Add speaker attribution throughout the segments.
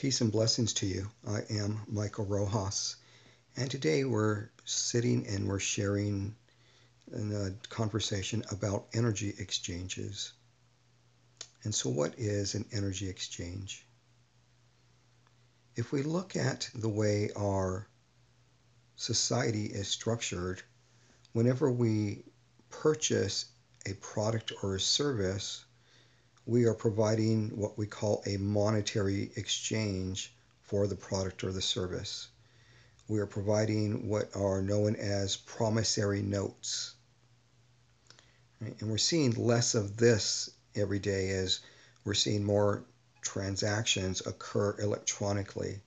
Speaker 1: Peace and blessings to you. I am Michael Rojas, and today we're sitting and we're sharing a conversation about energy exchanges. And so, what is an energy exchange? If we look at the way our society is structured, whenever we purchase a product or a service, we are providing what we call a monetary exchange for the product or the service. We are providing what are known as promissory notes. And we're seeing less of this every day as we're seeing more transactions occur electronically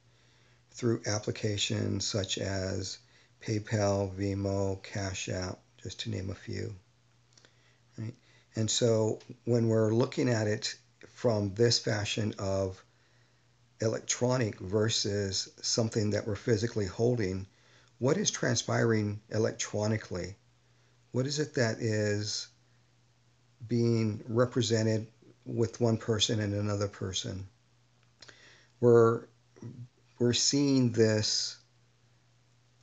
Speaker 1: through applications such as PayPal, Venmo, Cash App, just to name a few. And so when we're looking at it from this fashion of electronic versus something that we're physically holding, what is transpiring electronically? What is it that is being represented with one person and another person? We're, we're seeing this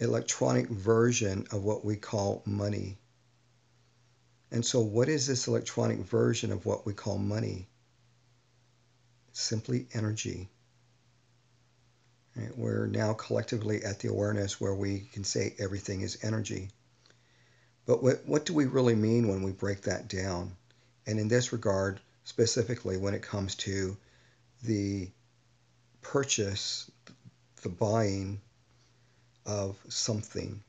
Speaker 1: electronic version of what we call money. And so, what is this electronic version of what we call money? Simply energy. Right? We're now collectively at the awareness where we can say everything is energy. But what, what do we really mean when we break that down? And in this regard, specifically when it comes to the purchase, the buying of something,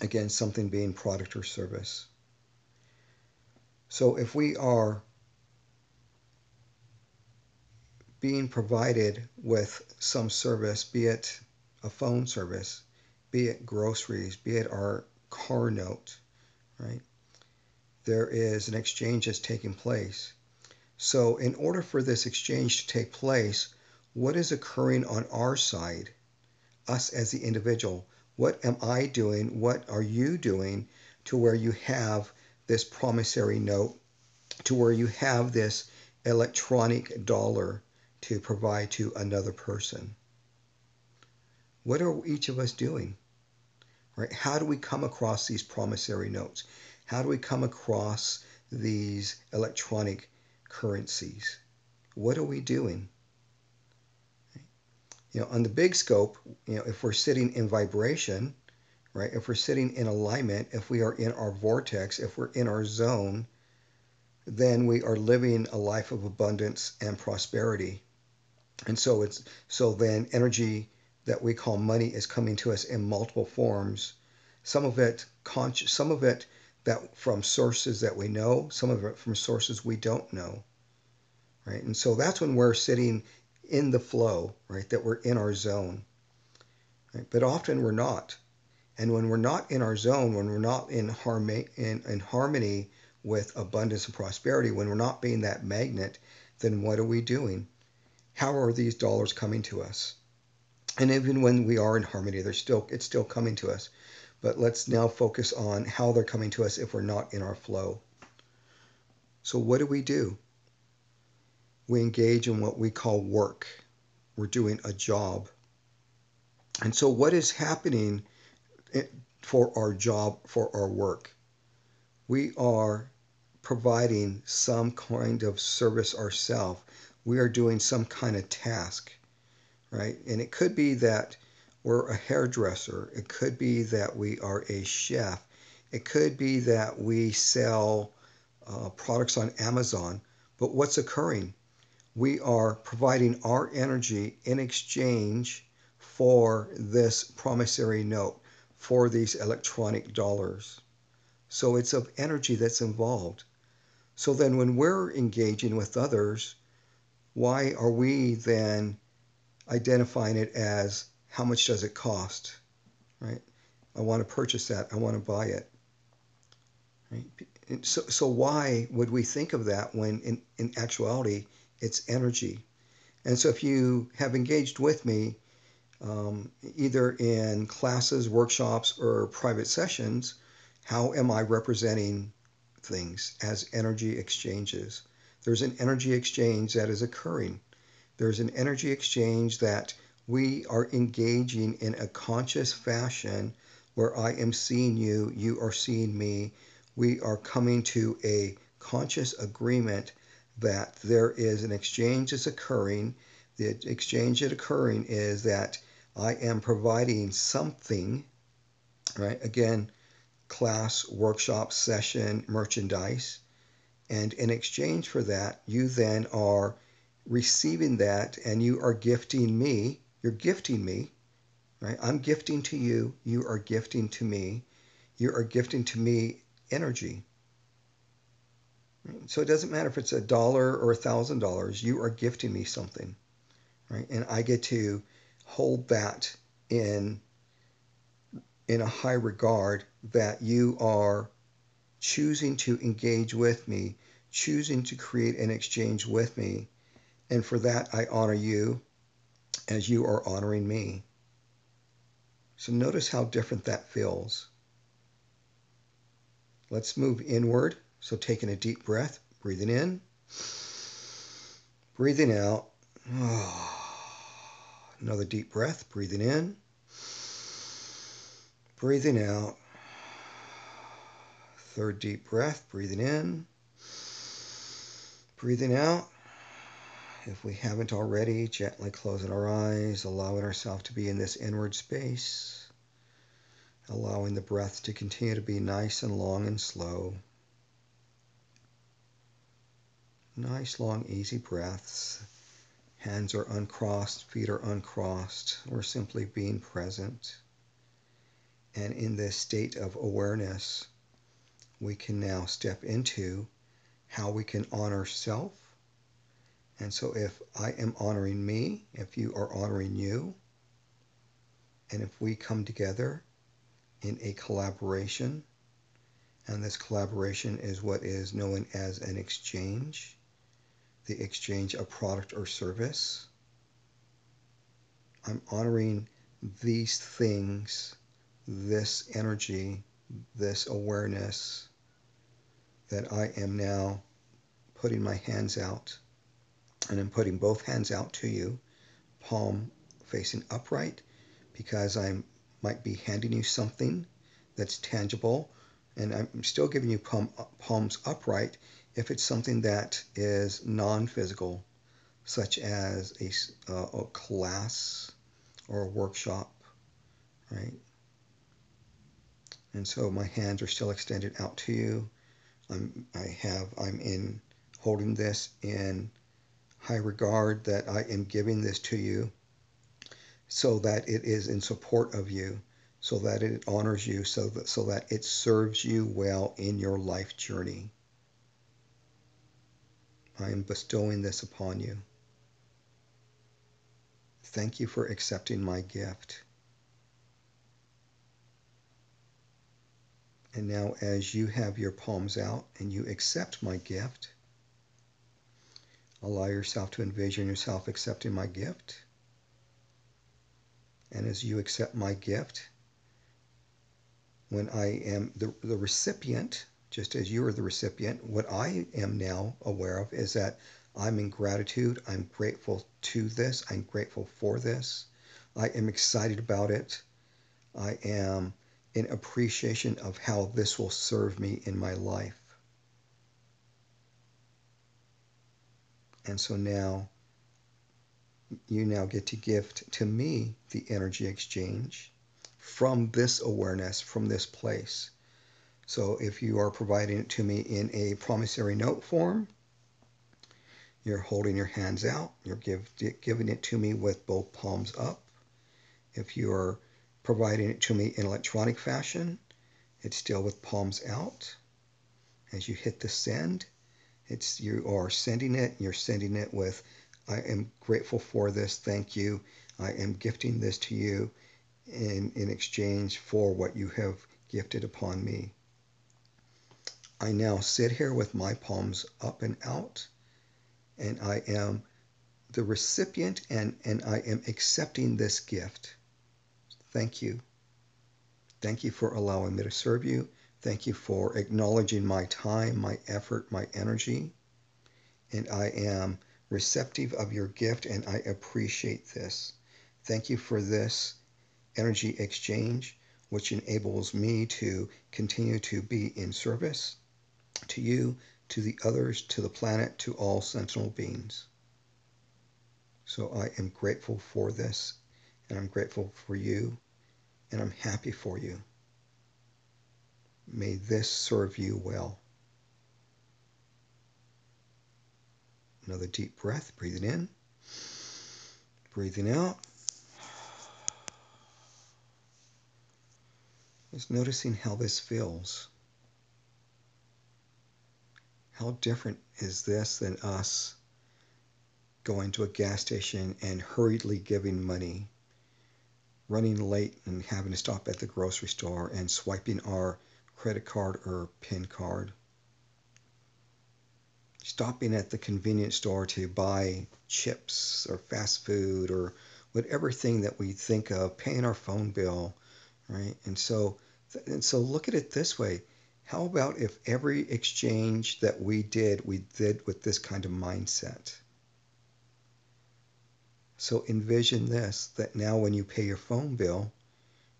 Speaker 1: again, something being product or service. So if we are being provided with some service, be it a phone service, be it groceries, be it our car note, right? There is an exchange that's taking place. So, in order for this exchange to take place, what is occurring on our side, us as the individual? What am I doing? What are you doing to where you have this promissory note to where you have this electronic dollar to provide to another person. What are each of us doing? Right? How do we come across these promissory notes? How do we come across these electronic currencies? What are we doing? You know, on the big scope, you know, if we're sitting in vibration, right? If we're sitting in alignment, if we are in our vortex, if we're in our zone, then we are living a life of abundance and prosperity. And so it's so then energy that we call money is coming to us in multiple forms. Some of it conscious, some of it that from sources that we know, some of it from sources we don't know. Right? And so that's when we're sitting in the flow, right? That we're in our zone. Right? But often we're not. And when we're not in our zone, when we're not in, harmony, in, in harmony with abundance and prosperity, when we're not being that magnet, then what are we doing? How are these dollars coming to us? And even when we are in harmony, they're still it's still coming to us. But let's now focus on how they're coming to us if we're not in our flow. So what do we do? We engage in what we call work. We're doing a job. And so what is happening for our job, for our work. We are providing some kind of service ourselves. We are doing some kind of task, right? And it could be that we're a hairdresser. It could be that we are a chef. It could be that we sell uh, products on Amazon. But what's occurring? We are providing our energy in exchange for this promissory note for these electronic dollars. So it's of energy that's involved. So then when we're engaging with others, why are we then identifying it as how much does it cost? Right? I want to purchase that. I want to buy it. Right? So, so why would we think of that when in, in actuality it's energy? And so if you have engaged with me um, either in classes, workshops, or private sessions, how am I representing things as energy exchanges? There's an energy exchange that is occurring There's an energy exchange that we are engaging in a conscious fashion where I am seeing you, you are seeing me. We are coming to a conscious agreement that there is an exchange that's occurring. The exchange is occurring is that I am providing something, right? Again, class, workshop, session, merchandise. And in exchange for that, you then are receiving that and you are gifting me. You're gifting me, right? I'm gifting to you. You are gifting to me. You are gifting to me energy. So it doesn't matter if it's a dollar or a thousand dollars, you are gifting me something, right? And I get to hold that in in a high regard that you are choosing to engage with me, choosing to create an exchange with me. And for that, I honor you as you are honoring me. So notice how different that feels. Let's move inward. So taking a deep breath, breathing in, breathing out. Another deep breath, breathing in, breathing out. Third deep breath, breathing in, breathing out. If we haven't already, gently closing our eyes, allowing ourselves to be in this inward space, allowing the breath to continue to be nice and long and slow. Nice, long, easy breaths. Hands are uncrossed, feet are uncrossed. We're simply being present. And in this state of awareness, we can now step into how we can honor self. And so if I am honoring me, if you are honoring you, and if we come together in a collaboration, and this collaboration is what is known as an exchange, the exchange of product or service. I'm honoring these things, this energy, this awareness that I am now putting my hands out and I'm putting both hands out to you, palm facing upright because I might be handing you something that's tangible and I'm still giving you palm, palms upright if it's something that is non-physical, such as a, uh, a class or a workshop, right? And so my hands are still extended out to you. I'm, I have, I'm in holding this in high regard that I am giving this to you so that it is in support of you, so that it honors you, so that, so that it serves you well in your life journey. I am bestowing this upon you. Thank you for accepting my gift. And now, as you have your palms out and you accept my gift, allow yourself to envision yourself accepting my gift. And as you accept my gift, when I am the, the recipient, just as you are the recipient, what I am now aware of is that I'm in gratitude. I'm grateful to this. I'm grateful for this. I am excited about it. I am in appreciation of how this will serve me in my life. And so now you now get to gift to me the energy exchange from this awareness, from this place. So if you are providing it to me in a promissory note form, you're holding your hands out, you're give, giving it to me with both palms up. If you are providing it to me in electronic fashion, it's still with palms out. As you hit the send, it's you are sending it, you're sending it with I am grateful for this, thank you. I am gifting this to you in, in exchange for what you have gifted upon me. I now sit here with my palms up and out, and I am the recipient and, and I am accepting this gift. Thank you. Thank you for allowing me to serve you. Thank you for acknowledging my time, my effort, my energy. And I am receptive of your gift, and I appreciate this. Thank you for this energy exchange, which enables me to continue to be in service to you, to the others, to the planet, to all sentinel beings. So I am grateful for this, and I'm grateful for you, and I'm happy for you. May this serve you well. Another deep breath, breathing in, breathing out. Just noticing how this feels. How different is this than us going to a gas station and hurriedly giving money, running late and having to stop at the grocery store and swiping our credit card or PIN card, stopping at the convenience store to buy chips or fast food or whatever thing that we think of, paying our phone bill, right? And so, and so look at it this way. How about if every exchange that we did, we did with this kind of mindset? So envision this that now when you pay your phone bill,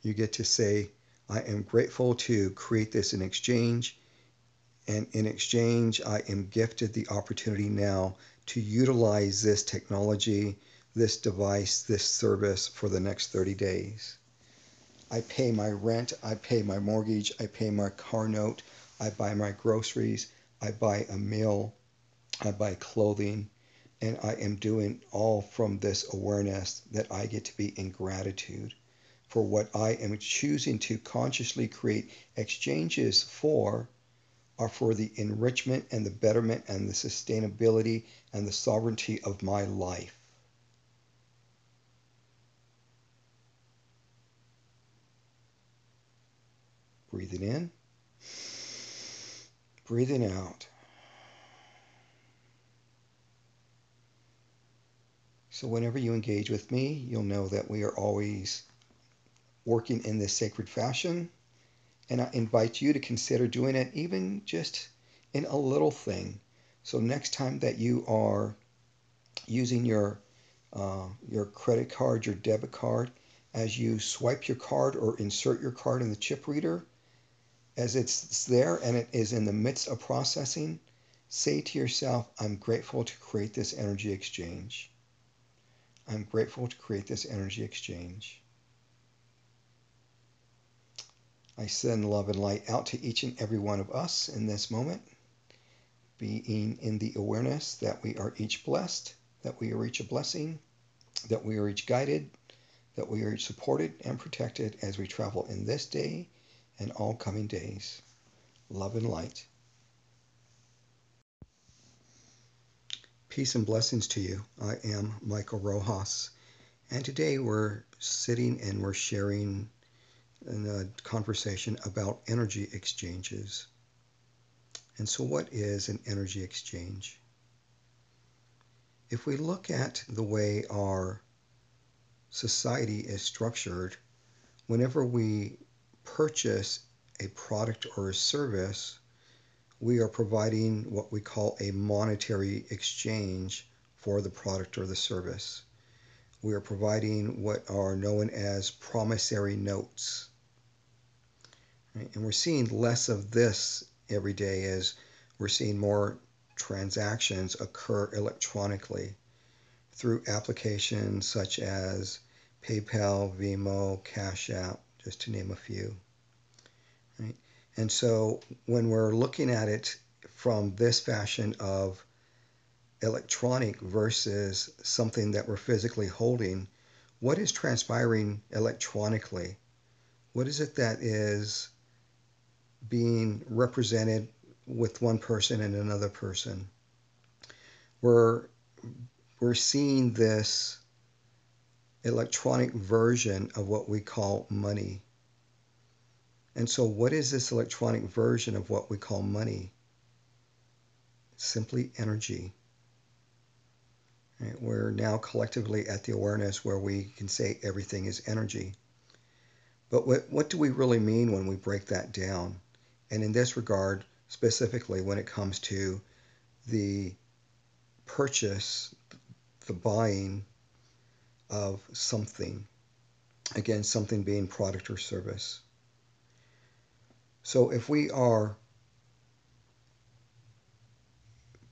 Speaker 1: you get to say, I am grateful to create this in exchange. And in exchange, I am gifted the opportunity now to utilize this technology, this device, this service for the next 30 days. I pay my rent, I pay my mortgage, I pay my car note, I buy my groceries, I buy a meal, I buy clothing, and I am doing all from this awareness that I get to be in gratitude for what I am choosing to consciously create exchanges for are for the enrichment and the betterment and the sustainability and the sovereignty of my life. Breathing in, breathing out. So, whenever you engage with me, you'll know that we are always working in this sacred fashion. And I invite you to consider doing it even just in a little thing. So, next time that you are using your uh, your credit card, your debit card, as you swipe your card or insert your card in the chip reader, as it's there and it is in the midst of processing, say to yourself, I'm grateful to create this energy exchange. I'm grateful to create this energy exchange. I send love and light out to each and every one of us in this moment, being in the awareness that we are each blessed, that we are each a blessing, that we are each guided, that we are each supported and protected as we travel in this day and all coming days. Love and light. Peace and blessings to you. I am Michael Rojas, and today we're sitting and we're sharing a conversation about energy exchanges. And so, what is an energy exchange? If we look at the way our society is structured, whenever we purchase a product or a service, we are providing what we call a monetary exchange for the product or the service. We are providing what are known as promissory notes. And we're seeing less of this every day as we're seeing more transactions occur electronically through applications such as PayPal, Venmo, Cash App, just to name a few. Right? And so when we're looking at it from this fashion of electronic versus something that we're physically holding, what is transpiring electronically? What is it that is being represented with one person and another person? We're, we're seeing this electronic version of what we call money. And so, what is this electronic version of what we call money? Simply energy. Right? We're now collectively at the awareness where we can say everything is energy. But what, what do we really mean when we break that down? And in this regard, specifically when it comes to the purchase the buying of something. Again, something being product or service. So if we are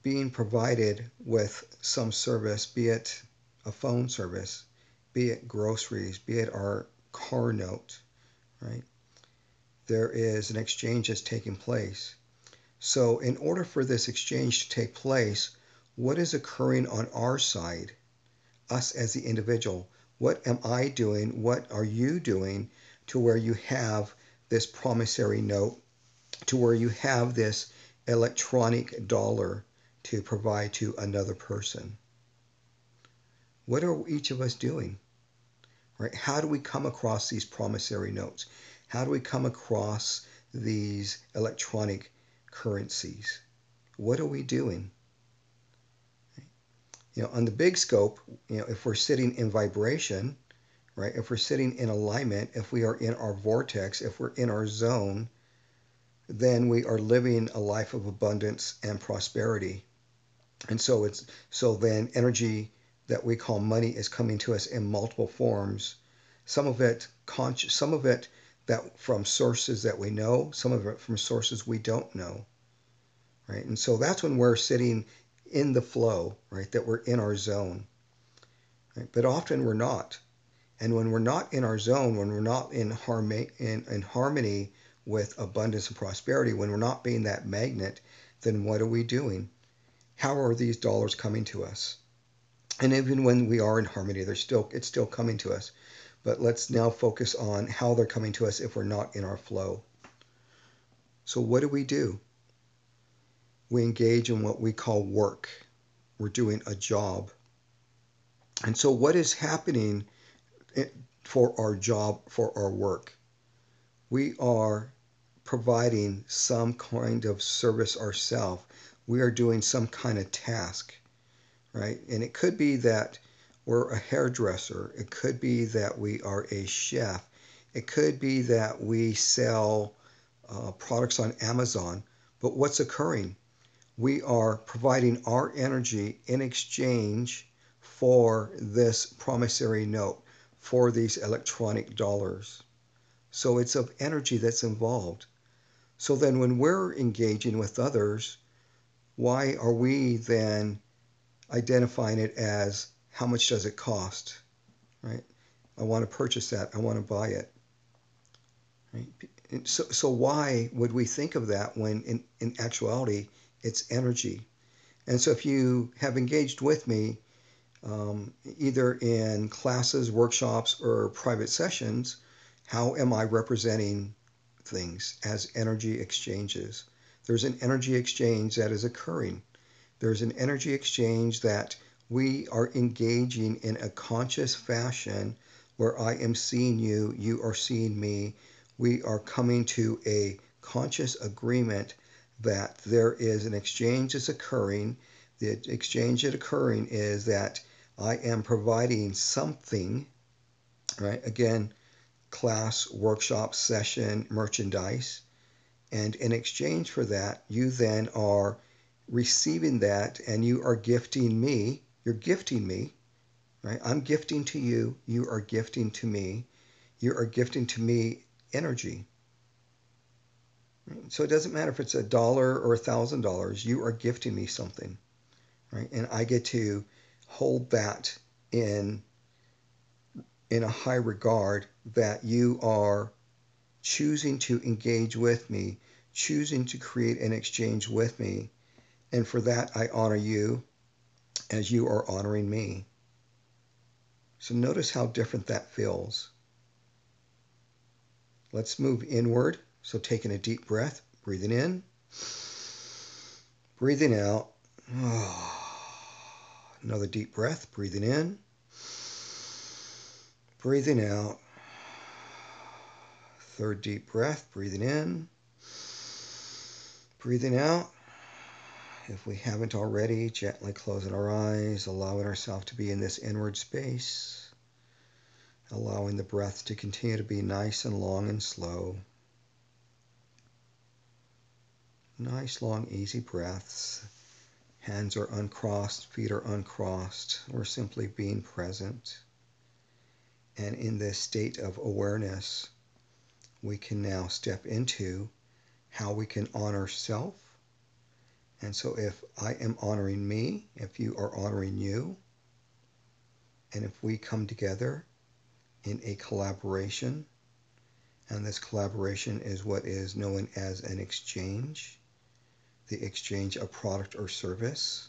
Speaker 1: being provided with some service, be it a phone service, be it groceries, be it our car note, right? There is an exchange that's taking place. So, in order for this exchange to take place, what is occurring on our side, us as the individual? What am I doing? What are you doing to where you have this promissory note, to where you have this electronic dollar to provide to another person? What are each of us doing? Right? How do we come across these promissory notes? How do we come across these electronic currencies? What are we doing? You know, on the big scope, you know, if we're sitting in vibration, right? If we're sitting in alignment, if we are in our vortex, if we're in our zone, then we are living a life of abundance and prosperity. And so it's so then energy that we call money is coming to us in multiple forms. Some of it conscious, some of it that from sources that we know, some of it from sources we don't know. Right? And so that's when we're sitting in the flow, right? That we're in our zone. Right? But often we're not. And when we're not in our zone, when we're not in harmony in, in harmony with abundance and prosperity, when we're not being that magnet, then what are we doing? How are these dollars coming to us? And even when we are in harmony, they're still it's still coming to us. But let's now focus on how they're coming to us if we're not in our flow. So, what do we do? We engage in what we call work. We're doing a job. And so, what is happening for our job, for our work? We are providing some kind of service ourselves. We are doing some kind of task, right? And it could be that we're a hairdresser. It could be that we are a chef. It could be that we sell uh, products on Amazon. But what's occurring? We are providing our energy in exchange for this promissory note, for these electronic dollars. So it's of energy that's involved. So then when we're engaging with others, why are we then identifying it as how much does it cost? Right? I want to purchase that. I want to buy it. Right? So, so why would we think of that when in, in actuality it's energy? And so if you have engaged with me, um, either in classes, workshops, or private sessions, how am I representing things as energy exchanges? There's an energy exchange that is occurring. There's an energy exchange that we are engaging in a conscious fashion where I am seeing you, you are seeing me. We are coming to a conscious agreement that there is an exchange that's occurring. The exchange that's occurring is that I am providing something, right? Again, class, workshop, session, merchandise. And in exchange for that, you then are receiving that and you are gifting me you're gifting me, right? I'm gifting to you. You are gifting to me. You are gifting to me energy. So it doesn't matter if it's a dollar or a thousand dollars. You are gifting me something, right? And I get to hold that in in a high regard that you are choosing to engage with me, choosing to create an exchange with me. And for that, I honor you as you are honoring me. So notice how different that feels. Let's move inward. So taking a deep breath, breathing in, breathing out. Another deep breath, breathing in, breathing out. Third deep breath, breathing in, breathing out. If we haven't already, gently closing our eyes, allowing ourselves to be in this inward space, allowing the breath to continue to be nice and long and slow. Nice, long, easy breaths, Hands are uncrossed, feet are uncrossed. We're simply being present. And in this state of awareness, we can now step into how we can honor self. And so if I am honoring me, if you are honoring you, and if we come together in a collaboration, and this collaboration is what is known as an exchange, the exchange of product or service.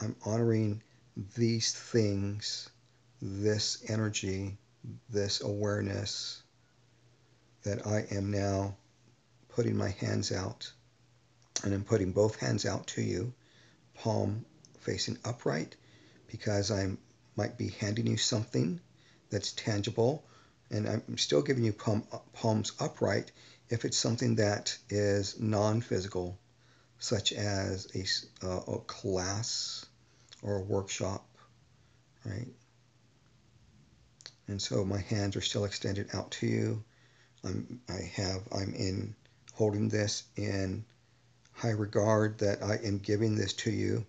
Speaker 1: I'm honoring these things, this energy, this awareness that I am now putting my hands out. And I'm putting both hands out to you, palm facing upright, because I might be handing you something that's tangible. And I'm still giving you palm, palms upright if it's something that is non-physical, such as a, uh, a class or a workshop, right? And so my hands are still extended out to you. I'm, I have, I'm in holding this in high regard that I am giving this to you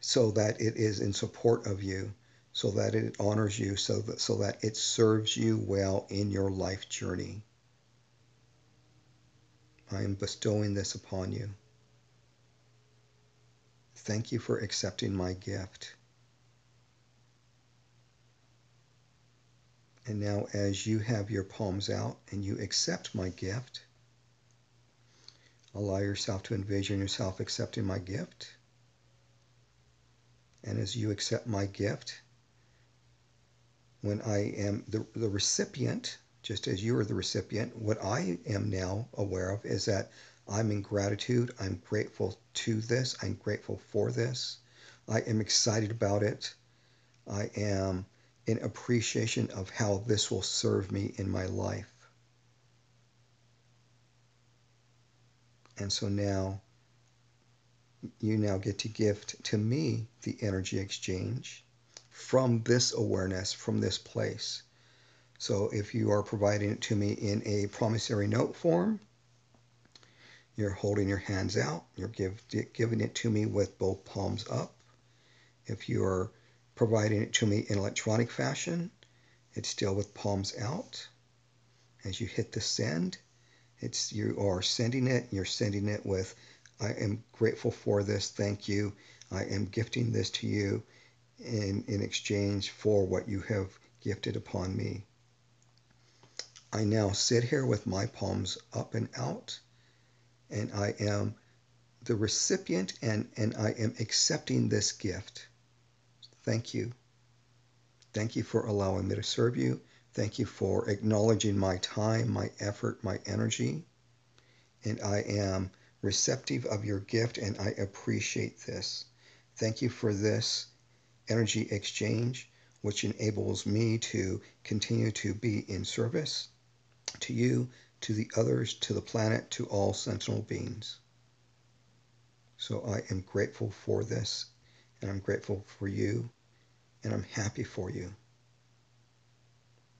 Speaker 1: so that it is in support of you, so that it honors you, so that, so that it serves you well in your life journey. I am bestowing this upon you. Thank you for accepting my gift. And now, as you have your palms out and you accept my gift, allow yourself to envision yourself accepting my gift. And as you accept my gift, when I am the, the recipient just as you are the recipient, what I am now aware of is that I'm in gratitude. I'm grateful to this. I'm grateful for this. I am excited about it. I am in appreciation of how this will serve me in my life. And so now you now get to gift to me the energy exchange from this awareness, from this place. So if you are providing it to me in a promissory note form, you're holding your hands out, you're give, giving it to me with both palms up. If you are providing it to me in electronic fashion, it's still with palms out. As you hit the send, it's you are sending it, you're sending it with I am grateful for this, thank you. I am gifting this to you in, in exchange for what you have gifted upon me. I now sit here with my palms up and out, and I am the recipient and, and I am accepting this gift. Thank you. Thank you for allowing me to serve you. Thank you for acknowledging my time, my effort, my energy. And I am receptive of your gift and I appreciate this. Thank you for this energy exchange, which enables me to continue to be in service to you, to the others, to the planet, to all sentinel beings. So I am grateful for this, and I'm grateful for you, and I'm happy for you.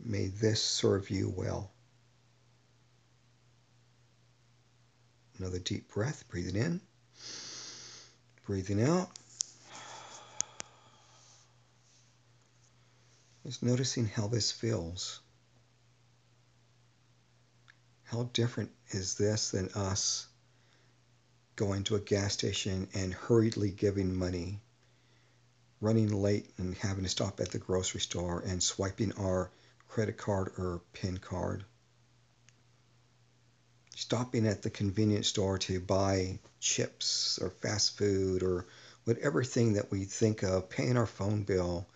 Speaker 1: May this serve you well. Another deep breath, breathing in, breathing out. Just noticing how this feels. How different is this than us going to a gas station and hurriedly giving money, running late and having to stop at the grocery store and swiping our credit card or PIN card, stopping at the convenience store to buy chips or fast food or whatever thing that we think of, paying our phone bill,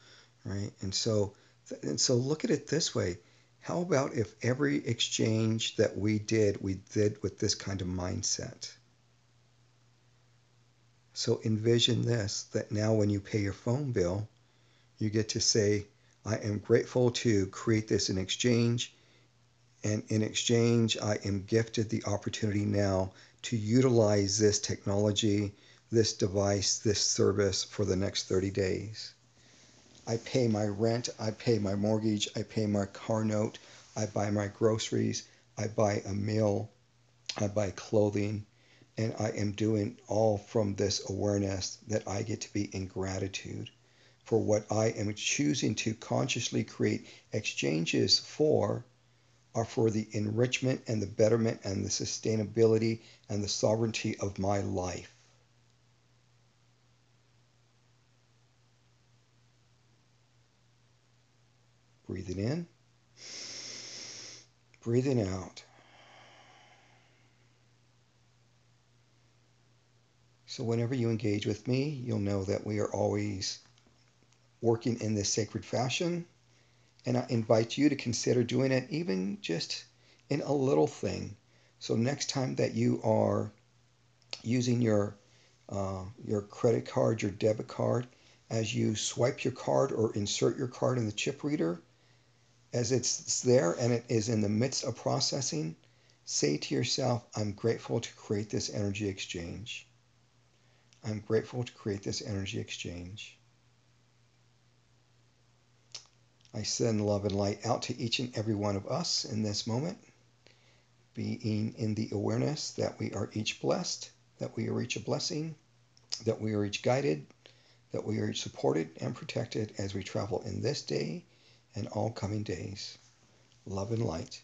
Speaker 1: right? And so, and so look at it this way how about if every exchange that we did, we did with this kind of mindset? So envision this that now when you pay your phone bill, you get to say, I am grateful to create this in exchange. And in exchange, I am gifted the opportunity now to utilize this technology, this device, this service for the next 30 days. I pay my rent, I pay my mortgage, I pay my car note, I buy my groceries, I buy a meal, I buy clothing, And I am doing all from this awareness that I get to be in gratitude for what I am choosing to consciously create exchanges for are for the enrichment and the betterment and the sustainability and the sovereignty of my life. Breathing in, breathing out. So, whenever you engage with me, you'll know that we are always working in this sacred fashion. And I invite you to consider doing it even just in a little thing. So, next time that you are using your uh, your credit card, your debit card, as you swipe your card or insert your card in the chip reader, as it's there and it is in the midst of processing, say to yourself, I'm grateful to create this energy exchange. I'm grateful to create this energy exchange. I send love and light out to each and every one of us in this moment, being in the awareness that we are each blessed, that we are each a blessing, that we are each guided, that we are each supported and protected as we travel in this day and all coming days. Love and light.